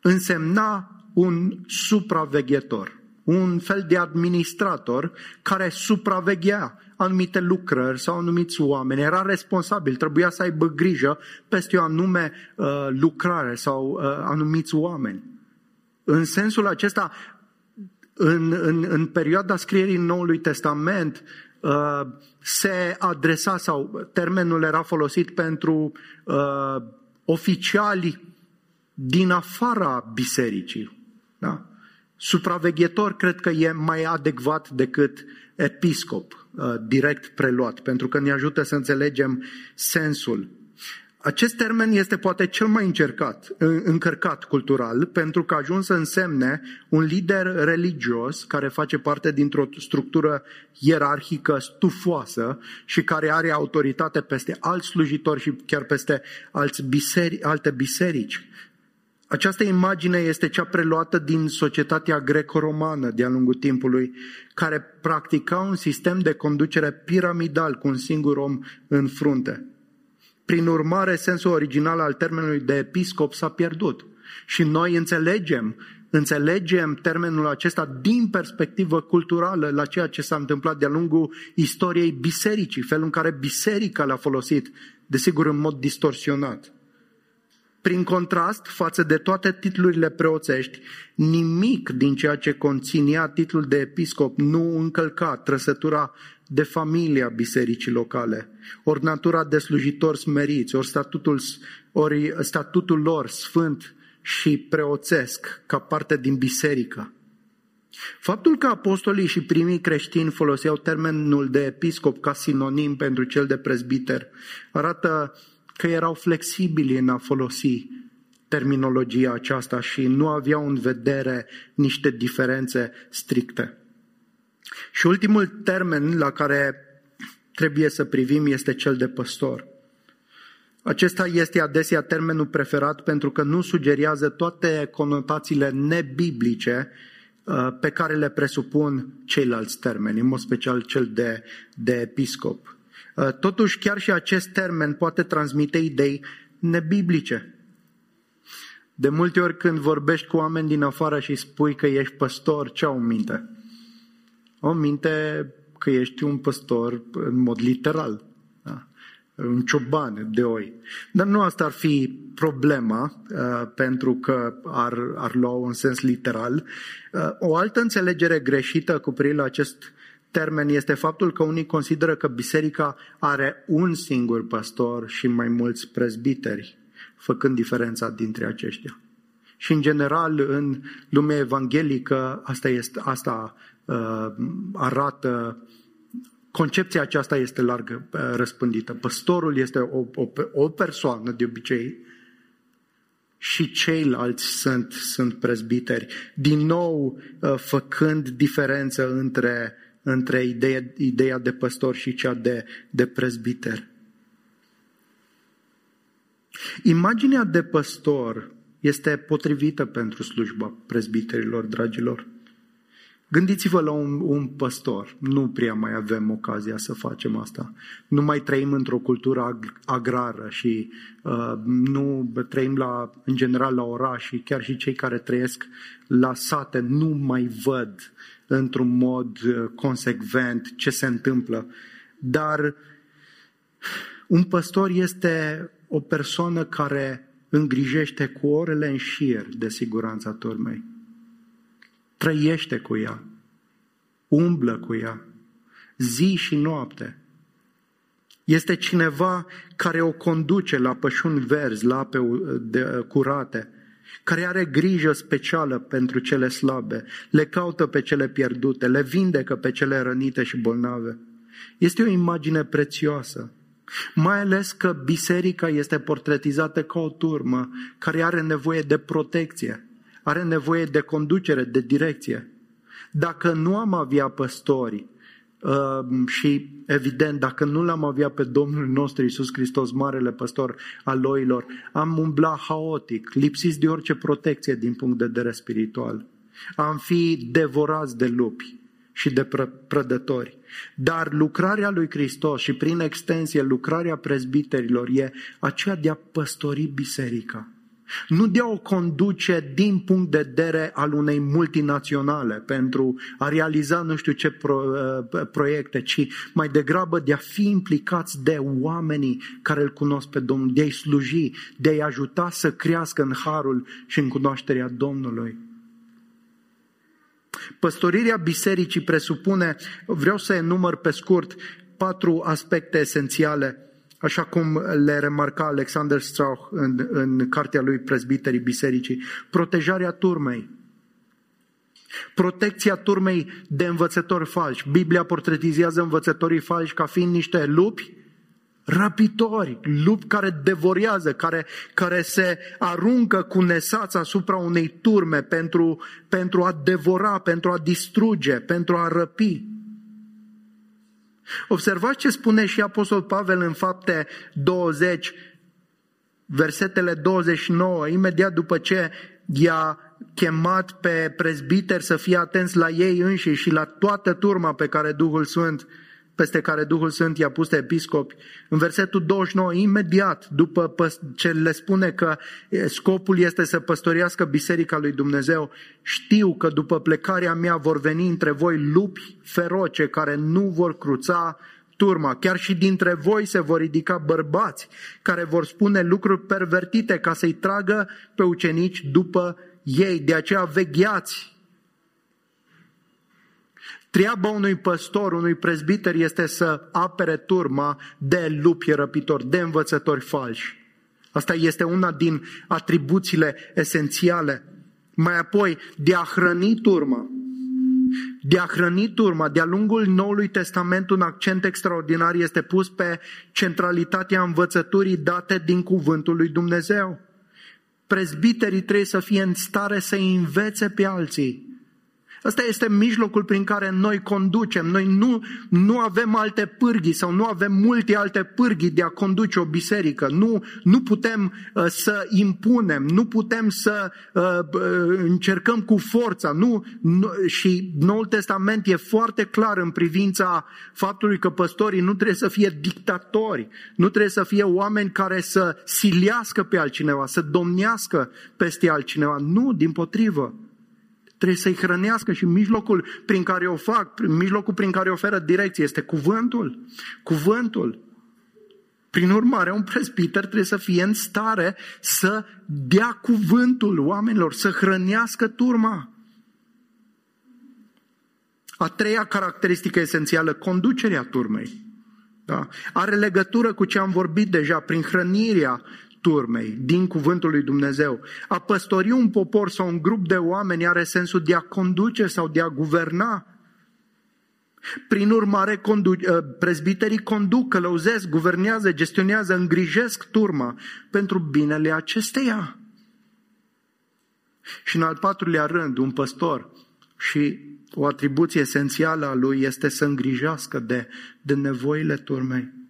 S1: însemna un supraveghetor, un fel de administrator care supraveghea anumite lucrări sau anumiți oameni, era responsabil, trebuia să aibă grijă peste o anume uh, lucrare sau uh, anumiți oameni. În sensul acesta, în, în, în perioada scrierii Noului Testament, uh, se adresa sau termenul era folosit pentru uh, oficiali din afara bisericii. Da? Supraveghetor cred că e mai adecvat decât episcop, uh, direct preluat, pentru că ne ajută să înțelegem sensul acest termen este poate cel mai încercat, încărcat cultural, pentru că a ajuns să însemne un lider religios care face parte dintr-o structură ierarhică stufoasă și care are autoritate peste alți slujitori și chiar peste alți biseri, alte biserici. Această imagine este cea preluată din societatea greco-romană de-a lungul timpului, care practica un sistem de conducere piramidal cu un singur om în frunte. Prin urmare, sensul original al termenului de episcop s-a pierdut. Și noi înțelegem înțelegem termenul acesta din perspectivă culturală la ceea ce s-a întâmplat de-a lungul istoriei bisericii, felul în care biserica l-a folosit, desigur în mod distorsionat. Prin contrast față de toate titlurile preoțești, nimic din ceea ce conținea titlul de episcop nu încălca trăsătura de familia bisericii locale, ori natura de slujitori smeriți, ori statutul, ori statutul lor sfânt și preoțesc ca parte din biserică. Faptul că apostolii și primii creștini foloseau termenul de episcop ca sinonim pentru cel de prezbiter arată că erau flexibili în a folosi terminologia aceasta și nu aveau în vedere niște diferențe stricte. Și ultimul termen la care trebuie să privim este cel de păstor. Acesta este adesea termenul preferat pentru că nu sugerează toate conotațiile nebiblice uh, pe care le presupun ceilalți termeni, în mod special cel de, de episcop. Uh, totuși, chiar și acest termen poate transmite idei nebiblice. De multe ori când vorbești cu oameni din afară și spui că ești păstor, ce au în minte? Au în minte că ești un păstor în mod literal, da? un cioban de oi. Dar nu asta ar fi problema, uh, pentru că ar, ar lua un sens literal. Uh, o altă înțelegere greșită cu privire la acest termen este faptul că unii consideră că biserica are un singur pastor și mai mulți prezbiteri, făcând diferența dintre aceștia. Și în general, în lumea evanghelică, asta, este, asta uh, arată, concepția aceasta este largă uh, răspândită. Păstorul este o, o, o persoană, de obicei, și ceilalți sunt, sunt prezbiteri. Din nou, uh, făcând diferență între între ideea, ideea de păstor și cea de, de prezbiter. Imaginea de păstor este potrivită pentru slujba prezbiterilor, dragilor. Gândiți-vă la un, un păstor. Nu prea mai avem ocazia să facem asta. Nu mai trăim într-o cultură agrară și uh, nu trăim la, în general la oraș și chiar și cei care trăiesc la sate nu mai văd într-un mod uh, consecvent ce se întâmplă. Dar un păstor este o persoană care îngrijește cu orele în șir de siguranța turmei. Trăiește cu ea, umblă cu ea, zi și noapte. Este cineva care o conduce la pășuni verzi, la ape uh, curate, care are grijă specială pentru cele slabe, le caută pe cele pierdute, le vindecă pe cele rănite și bolnave. Este o imagine prețioasă, mai ales că biserica este portretizată ca o turmă care are nevoie de protecție, are nevoie de conducere, de direcție. Dacă nu am avea păstori Ehm, și evident, dacă nu l-am avea pe Domnul nostru Isus Hristos, marele păstor al loilor, am umbla haotic, lipsiți de orice protecție din punct de vedere spiritual. Am fi devorați de lupi și de prădători. Dar lucrarea lui Hristos și prin extensie lucrarea prezbiterilor e aceea de a păstori biserica. Nu de a o conduce din punct de vedere al unei multinaționale pentru a realiza nu știu ce pro, uh, proiecte, ci mai degrabă de a fi implicați de oamenii care îl cunosc pe Domnul, de a-i sluji, de a-i ajuta să crească în harul și în cunoașterea Domnului. Păstorirea bisericii presupune, vreau să enumăr pe scurt, patru aspecte esențiale așa cum le remarca Alexander Strauch în, în cartea lui Prezbiterii Bisericii, protejarea turmei. Protecția turmei de învățători falși. Biblia portretizează învățătorii falși ca fiind niște lupi răpitori, lupi care devorează, care, care se aruncă cu nesața asupra unei turme pentru, pentru a devora, pentru a distruge, pentru a răpi. Observați ce spune și Apostol Pavel în fapte 20, versetele 29, imediat după ce i-a chemat pe prezbiteri să fie atenți la ei înși și la toată turma pe care Duhul Sfânt peste care Duhul Sfânt i-a pus de episcopi, în versetul 29, imediat după ce le spune că scopul este să păstorească Biserica lui Dumnezeu, știu că după plecarea mea vor veni între voi lupi feroce care nu vor cruța turma. Chiar și dintre voi se vor ridica bărbați care vor spune lucruri pervertite ca să-i tragă pe ucenici după ei. De aceea vegheați Treaba unui păstor, unui prezbiter este să apere turma de lupi răpitori, de învățători falși. Asta este una din atribuțiile esențiale. Mai apoi, de a hrăni turma. De a hrăni turma, de-a lungul Noului Testament, un accent extraordinar este pus pe centralitatea învățăturii date din Cuvântul lui Dumnezeu. Prezbiterii trebuie să fie în stare să învețe pe alții Ăsta este mijlocul prin care noi conducem. Noi nu, nu avem alte pârghii sau nu avem multe alte pârghii de a conduce o biserică. Nu, nu putem uh, să impunem, nu putem să uh, uh, încercăm cu forța. Nu, nu, și Noul Testament e foarte clar în privința faptului că păstorii nu trebuie să fie dictatori, nu trebuie să fie oameni care să siliască pe altcineva, să domnească peste altcineva. Nu, din potrivă. Trebuie să-i hrănească și mijlocul prin care o fac, mijlocul prin care oferă direcție este cuvântul. Cuvântul. Prin urmare, un presbiter trebuie să fie în stare să dea cuvântul oamenilor, să hrănească turma. A treia caracteristică esențială, conducerea turmei. Da? Are legătură cu ce am vorbit deja prin hrănirea turmei, din cuvântul lui Dumnezeu. A păstori un popor sau un grup de oameni are sensul de a conduce sau de a guverna. Prin urmare, condu- ă, prezbiterii conduc, călăuzesc, guvernează, gestionează, îngrijesc turma pentru binele acesteia. Și în al patrulea rând, un păstor și o atribuție esențială a lui este să îngrijească de, de nevoile turmei.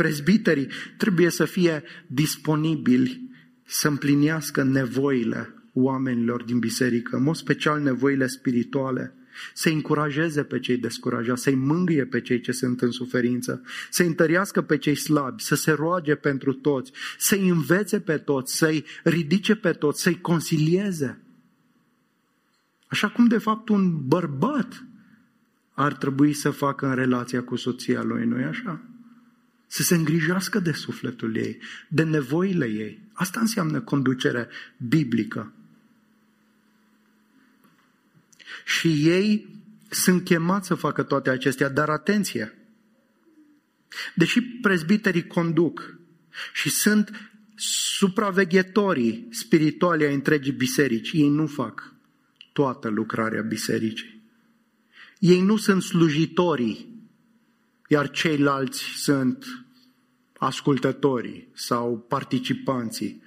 S1: Prezbiterii trebuie să fie disponibili să împlinească nevoile oamenilor din biserică, în mod special nevoile spirituale, să încurajeze pe cei descurajați, să-i mângâie pe cei ce sunt în suferință, să întărească pe cei slabi, să se roage pentru toți, să-i învețe pe toți, să-i ridice pe toți, să-i consilieze. Așa cum de fapt un bărbat ar trebui să facă în relația cu soția lui, nu-i așa? Să se îngrijească de sufletul ei, de nevoile ei. Asta înseamnă conducere biblică. Și ei sunt chemați să facă toate acestea, dar atenție! Deși prezbiterii conduc și sunt supraveghetorii spirituale ai întregii biserici, ei nu fac toată lucrarea bisericii. Ei nu sunt slujitorii iar ceilalți sunt ascultătorii sau participanții.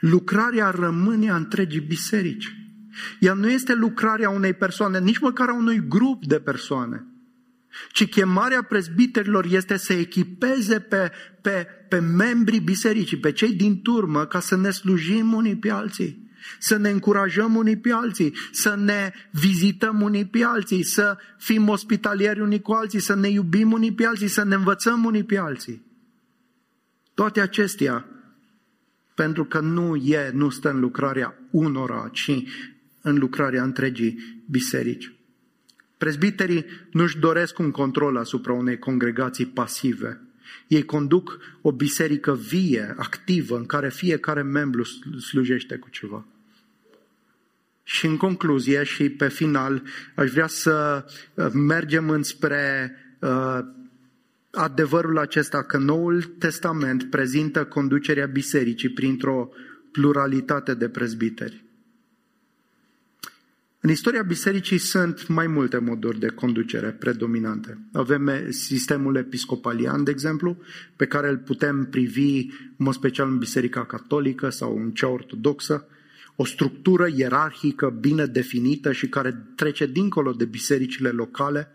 S1: Lucrarea rămâne a întregii biserici. Ea nu este lucrarea unei persoane, nici măcar a unui grup de persoane, ci chemarea prezbiterilor este să echipeze pe, pe, pe membrii bisericii, pe cei din turmă, ca să ne slujim unii pe alții să ne încurajăm unii pe alții, să ne vizităm unii pe alții, să fim ospitalieri unii cu alții, să ne iubim unii pe alții, să ne învățăm unii pe alții. Toate acestea, pentru că nu e, nu stă în lucrarea unora, ci în lucrarea întregii biserici. Prezbiterii nu-și doresc un control asupra unei congregații pasive. Ei conduc o biserică vie, activă, în care fiecare membru slujește cu ceva. Și în concluzie și pe final, aș vrea să uh, mergem înspre uh, adevărul acesta că Noul Testament prezintă conducerea bisericii printr-o pluralitate de prezbiteri. În istoria bisericii sunt mai multe moduri de conducere predominante. Avem sistemul episcopalian, de exemplu, pe care îl putem privi în mod special în Biserica Catolică sau în cea ortodoxă o structură ierarhică bine definită și care trece dincolo de bisericile locale.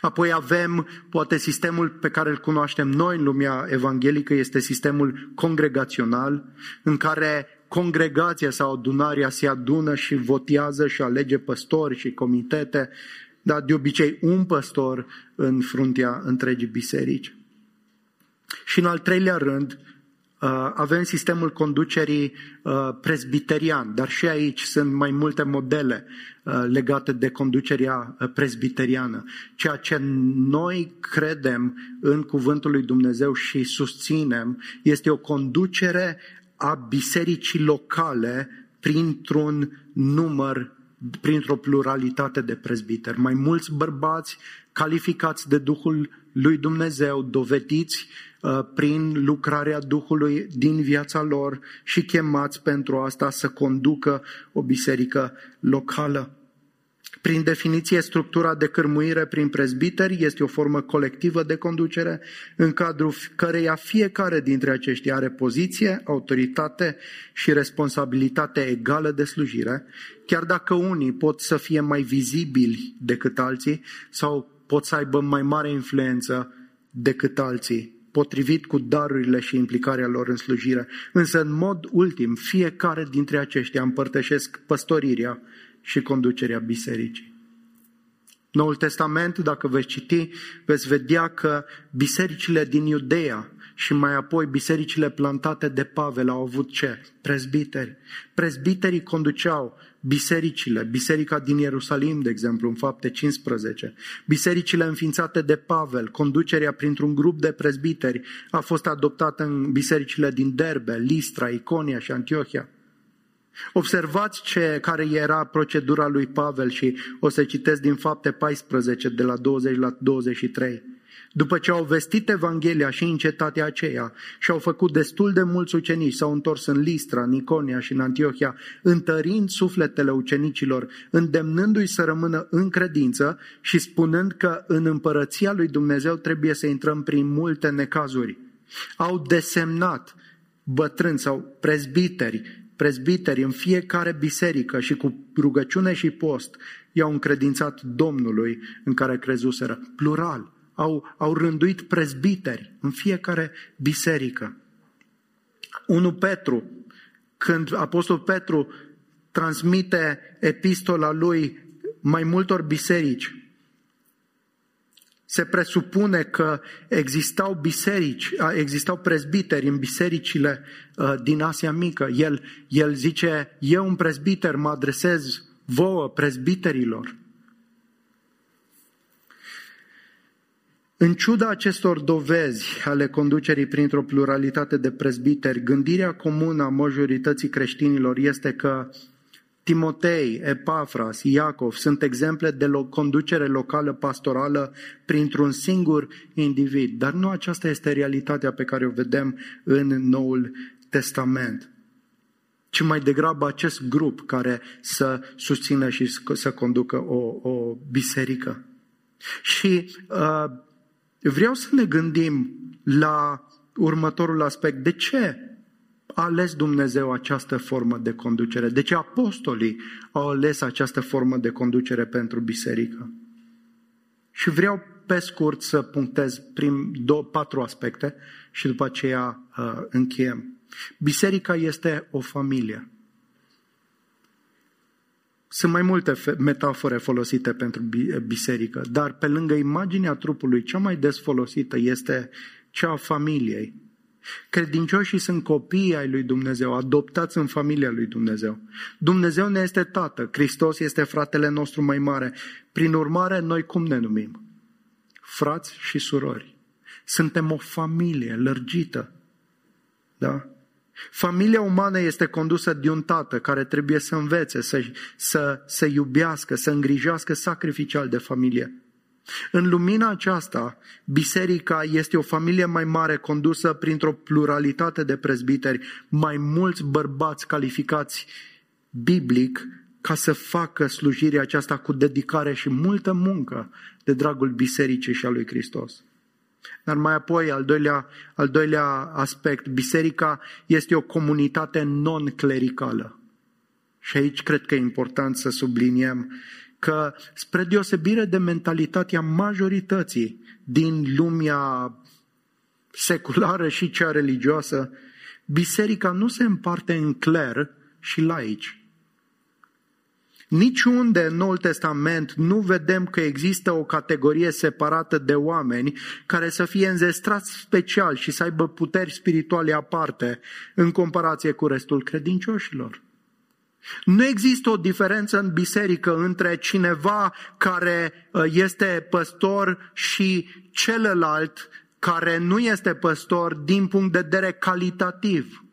S1: Apoi avem, poate, sistemul pe care îl cunoaștem noi în lumea evanghelică, este sistemul congregațional, în care congregația sau adunarea se adună și votează și alege păstori și comitete dar de obicei un păstor în fruntea întregii biserici. Și în al treilea rând, uh, avem sistemul conducerii uh, presbiterian, dar și aici sunt mai multe modele uh, legate de conducerea presbiteriană. Ceea ce noi credem în Cuvântul lui Dumnezeu și susținem este o conducere a bisericii locale printr-un număr, printr-o pluralitate de prezbiteri. Mai mulți bărbați calificați de Duhul lui Dumnezeu, dovediți uh, prin lucrarea Duhului din viața lor și chemați pentru asta să conducă o biserică locală. Prin definiție, structura de cârmuire prin prezbiteri este o formă colectivă de conducere în cadrul căreia fiecare dintre aceștia are poziție, autoritate și responsabilitate egală de slujire, chiar dacă unii pot să fie mai vizibili decât alții sau pot să aibă mai mare influență decât alții, potrivit cu darurile și implicarea lor în slujire. Însă, în mod ultim, fiecare dintre aceștia împărtășesc păstorirea și conducerea bisericii. Noul Testament, dacă veți citi, veți vedea că bisericile din Iudeea și mai apoi bisericile plantate de Pavel au avut ce? Prezbiteri. Prezbiterii conduceau bisericile, biserica din Ierusalim, de exemplu, în fapte 15, bisericile înființate de Pavel, conducerea printr-un grup de prezbiteri a fost adoptată în bisericile din Derbe, Listra, Iconia și Antiohia. Observați ce, care era procedura lui Pavel și o să citesc din fapte 14 de la 20 la 23. După ce au vestit Evanghelia și în cetatea aceea și au făcut destul de mulți ucenici, s-au întors în Listra, în Iconia și în Antiohia, întărind sufletele ucenicilor, îndemnându-i să rămână în credință și spunând că în împărăția lui Dumnezeu trebuie să intrăm prin multe necazuri. Au desemnat bătrâni sau prezbiteri prezbiteri în fiecare biserică și cu rugăciune și post i-au încredințat Domnului în care crezuseră. Plural. Au, au rânduit prezbiteri în fiecare biserică. 1 Petru, când Apostol Petru transmite epistola lui mai multor biserici, se presupune că existau biserici, existau prezbiteri în bisericile din Asia Mică. El, el zice, eu un prezbiter mă adresez vouă, prezbiterilor. În ciuda acestor dovezi ale conducerii printr-o pluralitate de prezbiteri, gândirea comună a majorității creștinilor este că Timotei, Epafras, Iacov sunt exemple de lo- conducere locală pastorală printr-un singur individ, dar nu aceasta este realitatea pe care o vedem în Noul Testament, ci mai degrabă acest grup care să susțină și să conducă o, o biserică. Și uh, vreau să ne gândim la următorul aspect. De ce a ales Dumnezeu această formă de conducere? De ce apostolii au ales această formă de conducere pentru biserică? Și vreau pe scurt să punctez prim două, patru aspecte și după aceea uh, încheiem. Biserica este o familie. Sunt mai multe metafore folosite pentru biserică, dar pe lângă imaginea trupului, cea mai des folosită este cea a familiei. Credincioșii sunt copii ai lui Dumnezeu, adoptați în familia lui Dumnezeu. Dumnezeu ne este tată, Hristos este fratele nostru mai mare. Prin urmare, noi cum ne numim? Frați și surori. Suntem o familie lărgită. Da? Familia umană este condusă de un tată care trebuie să învețe, să, să, să iubească, să îngrijească sacrificial de familie. În lumina aceasta, biserica este o familie mai mare condusă printr-o pluralitate de prezbiteri, mai mulți bărbați calificați biblic ca să facă slujirea aceasta cu dedicare și multă muncă de dragul bisericii și a lui Hristos. Dar mai apoi, al doilea, al doilea aspect, biserica este o comunitate non-clericală. Și aici cred că e important să subliniem că, spre deosebire de mentalitatea majorității din lumea seculară și cea religioasă, biserica nu se împarte în cler și laici. Niciunde în Noul Testament nu vedem că există o categorie separată de oameni care să fie înzestrați special și să aibă puteri spirituale aparte în comparație cu restul credincioșilor. Nu există o diferență în biserică între cineva care uh, este păstor și celălalt care nu este păstor din punct de vedere calitativ.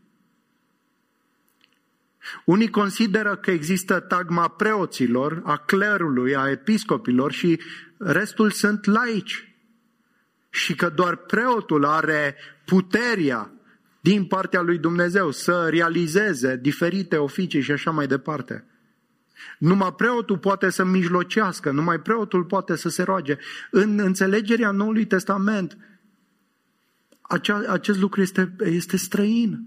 S1: Unii consideră că există tagma preoților, a clerului, a episcopilor și restul sunt laici. Și că doar preotul are puterea din partea lui Dumnezeu să realizeze diferite oficii și așa mai departe. Numai preotul poate să mijlocească, numai preotul poate să se roage. În înțelegerea Noului Testament, acea, acest lucru este, este străin.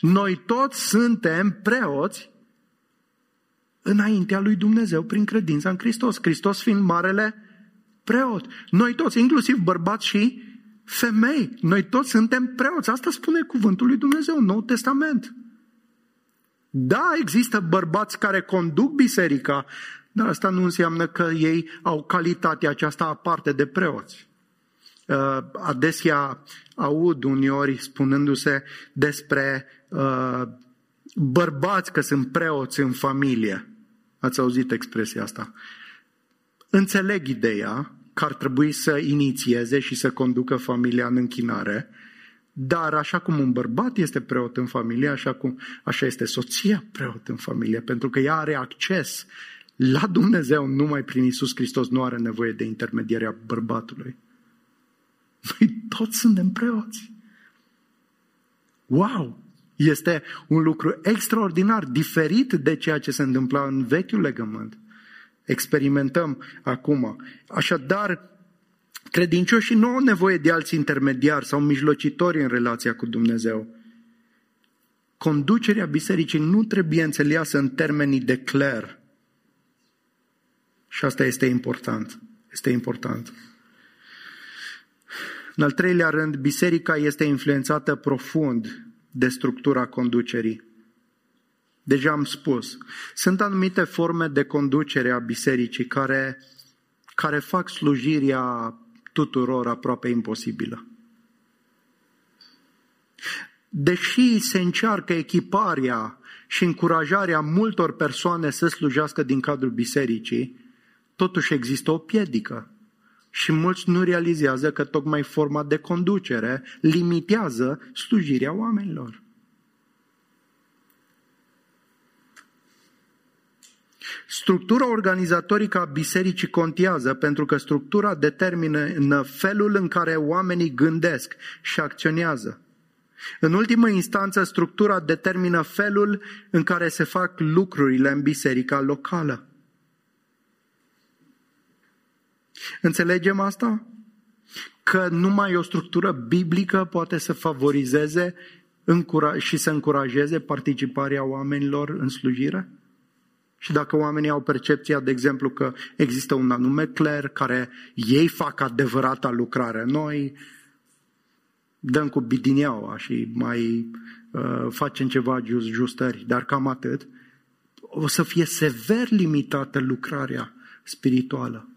S1: Noi toți suntem preoți înaintea lui Dumnezeu prin credința în Hristos. Hristos fiind marele preot. Noi toți, inclusiv bărbați și femei, noi toți suntem preoți. Asta spune cuvântul lui Dumnezeu în Nou Testament. Da, există bărbați care conduc biserica, dar asta nu înseamnă că ei au calitatea aceasta aparte de preoți. Uh, adesea aud uneori spunându-se despre uh, bărbați că sunt preoți în familie. Ați auzit expresia asta. Înțeleg ideea că ar trebui să inițieze și să conducă familia în închinare, dar așa cum un bărbat este preot în familie, așa, cum, așa este soția preot în familie, pentru că ea are acces la Dumnezeu numai prin Isus Hristos, nu are nevoie de intermedierea bărbatului. Noi toți suntem preoți. Wow! Este un lucru extraordinar, diferit de ceea ce se întâmpla în vechiul legământ. Experimentăm acum. Așadar, credincioșii nu au nevoie de alți intermediari sau mijlocitori în relația cu Dumnezeu. Conducerea bisericii nu trebuie înțeleasă în termenii de cler. Și asta este important. Este important. În al treilea rând, biserica este influențată profund de structura conducerii. Deja am spus, sunt anumite forme de conducere a bisericii care, care fac slujirea tuturor aproape imposibilă. Deși se încearcă echiparea și încurajarea multor persoane să slujească din cadrul bisericii, totuși există o piedică. Și mulți nu realizează că tocmai forma de conducere limitează slujirea oamenilor. Structura organizatorică a bisericii contează pentru că structura determină felul în care oamenii gândesc și acționează. În ultimă instanță, structura determină felul în care se fac lucrurile în biserica locală. Înțelegem asta? Că numai o structură biblică poate să favorizeze și să încurajeze participarea oamenilor în slujire? Și dacă oamenii au percepția, de exemplu, că există un anume cler care ei fac adevărata lucrare, noi dăm cu bidineaua și mai uh, facem ceva just, justări, dar cam atât, o să fie sever limitată lucrarea spirituală.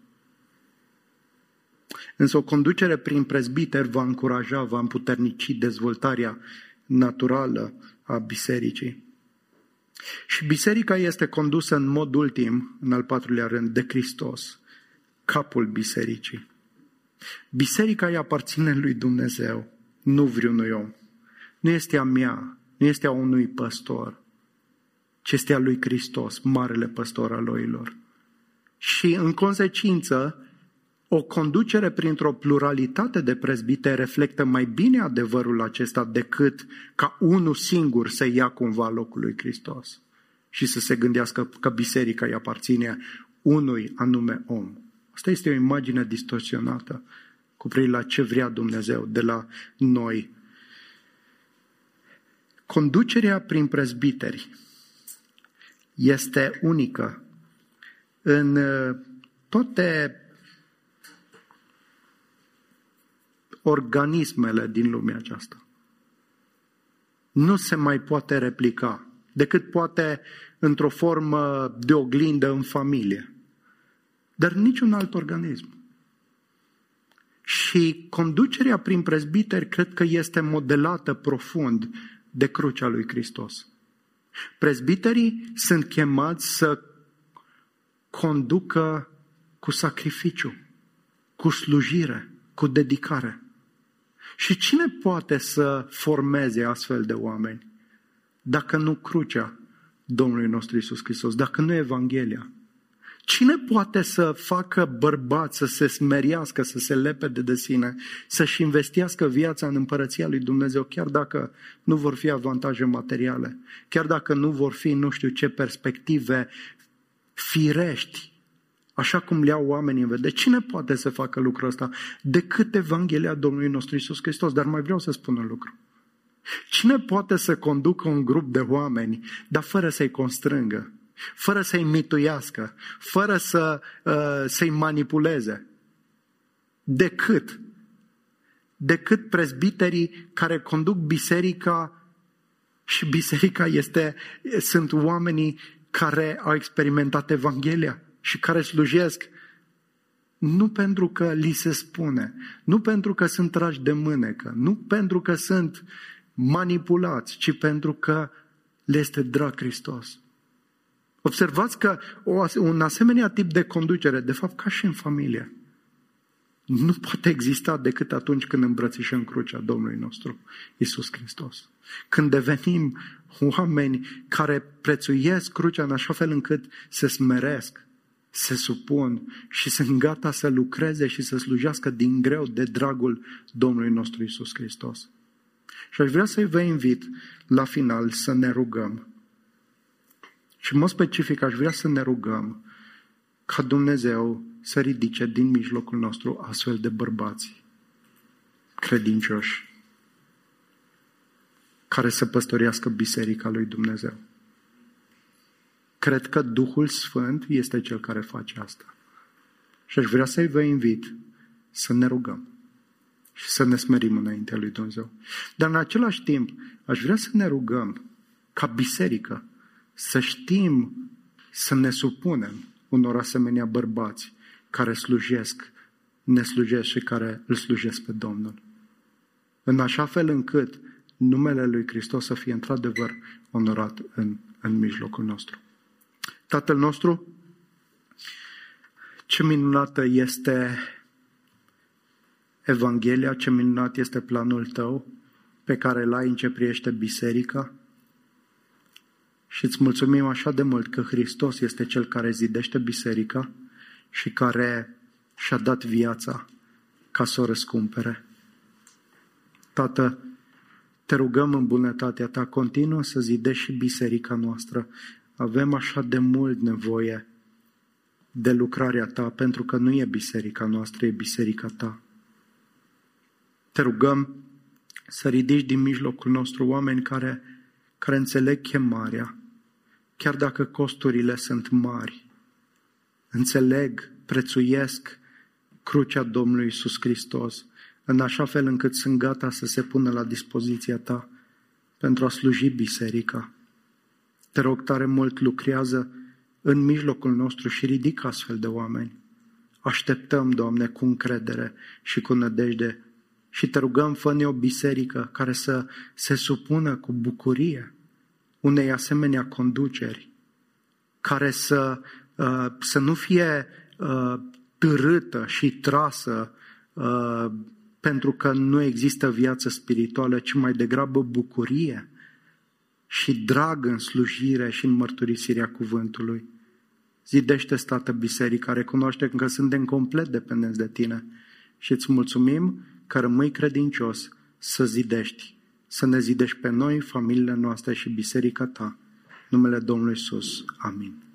S1: Însă o conducere prin prezbiter va încuraja, va împuternici dezvoltarea naturală a bisericii. Și biserica este condusă în mod ultim, în al patrulea rând, de Hristos, capul bisericii. Biserica îi aparține lui Dumnezeu, nu vreunui om. Nu este a mea, nu este a unui păstor, ci este a lui Hristos, marele păstor al loilor. Și în consecință, o conducere printr-o pluralitate de prezbite reflectă mai bine adevărul acesta decât ca unul singur să ia cumva locul lui Hristos și să se gândească că biserica îi aparține unui anume om. Asta este o imagine distorsionată cu privire la ce vrea Dumnezeu de la noi. Conducerea prin prezbiteri este unică în uh, toate organismele din lumea aceasta. Nu se mai poate replica, decât poate într-o formă de oglindă în familie, dar niciun alt organism. Și conducerea prin prezbiteri cred că este modelată profund de crucea lui Hristos. Prezbiterii sunt chemați să conducă cu sacrificiu, cu slujire, cu dedicare. Și cine poate să formeze astfel de oameni dacă nu crucea Domnului nostru Isus Hristos, dacă nu Evanghelia? Cine poate să facă bărbați să se smeriască, să se lepede de sine, să-și investească viața în împărăția lui Dumnezeu, chiar dacă nu vor fi avantaje materiale, chiar dacă nu vor fi nu știu ce perspective firești, așa cum le au oamenii în vedere. Cine poate să facă lucrul ăsta decât Evanghelia Domnului nostru Isus Hristos? Dar mai vreau să spun un lucru. Cine poate să conducă un grup de oameni, dar fără să-i constrângă? fără să-i mituiască, fără să, uh, să-i manipuleze, decât decât prezbiterii care conduc biserica și biserica este, sunt oamenii care au experimentat Evanghelia și care slujesc nu pentru că li se spune, nu pentru că sunt trași de mânecă, nu pentru că sunt manipulați, ci pentru că le este drag Hristos. Observați că o, un asemenea tip de conducere, de fapt ca și în familie, nu poate exista decât atunci când îmbrățișăm crucea Domnului nostru, Isus Hristos. Când devenim oameni care prețuiesc crucea în așa fel încât se smeresc, se supun și sunt gata să lucreze și să slujească din greu de dragul Domnului nostru Isus Hristos. Și aș vrea să vă invit la final să ne rugăm și în mod specific aș vrea să ne rugăm ca Dumnezeu să ridice din mijlocul nostru astfel de bărbați credincioși care să păstorească Biserica lui Dumnezeu. Cred că Duhul Sfânt este Cel care face asta. Și aș vrea să-i vă invit să ne rugăm și să ne smerim înaintea lui Dumnezeu. Dar în același timp, aș vrea să ne rugăm ca biserică să știm să ne supunem unor asemenea bărbați care slujesc, ne slujesc și care îl slujesc pe Domnul. În așa fel încât numele Lui Hristos să fie într-adevăr onorat în, în mijlocul nostru. Tatăl nostru, ce minunată este Evanghelia, ce minunat este planul tău pe care îl ai în ce priește biserica, și îți mulțumim așa de mult că Hristos este Cel care zidește biserica și care și-a dat viața ca să o răscumpere. Tată, te rugăm în bunătatea ta, continuă să zidești și biserica noastră. Avem așa de mult nevoie de lucrarea ta, pentru că nu e biserica noastră, e biserica ta. Te rugăm să ridici din mijlocul nostru oameni care, care înțeleg chemarea, chiar dacă costurile sunt mari. Înțeleg, prețuiesc crucea Domnului Isus Hristos, în așa fel încât sunt gata să se pună la dispoziția ta pentru a sluji biserica. Te rog tare mult, lucrează în mijlocul nostru și ridică astfel de oameni. Așteptăm, Doamne, cu încredere și cu nădejde și te rugăm, fă o biserică care să se supună cu bucurie unei asemenea conduceri care să, uh, să nu fie uh, târâtă și trasă uh, pentru că nu există viață spirituală, ci mai degrabă bucurie și drag în slujire și în mărturisirea cuvântului. Zidește stată biserica, recunoaște că suntem complet dependenți de tine și îți mulțumim că rămâi credincios să zidești să ne zidești pe noi, familiile noastre și biserica ta. Numele Domnului Iisus. Amin.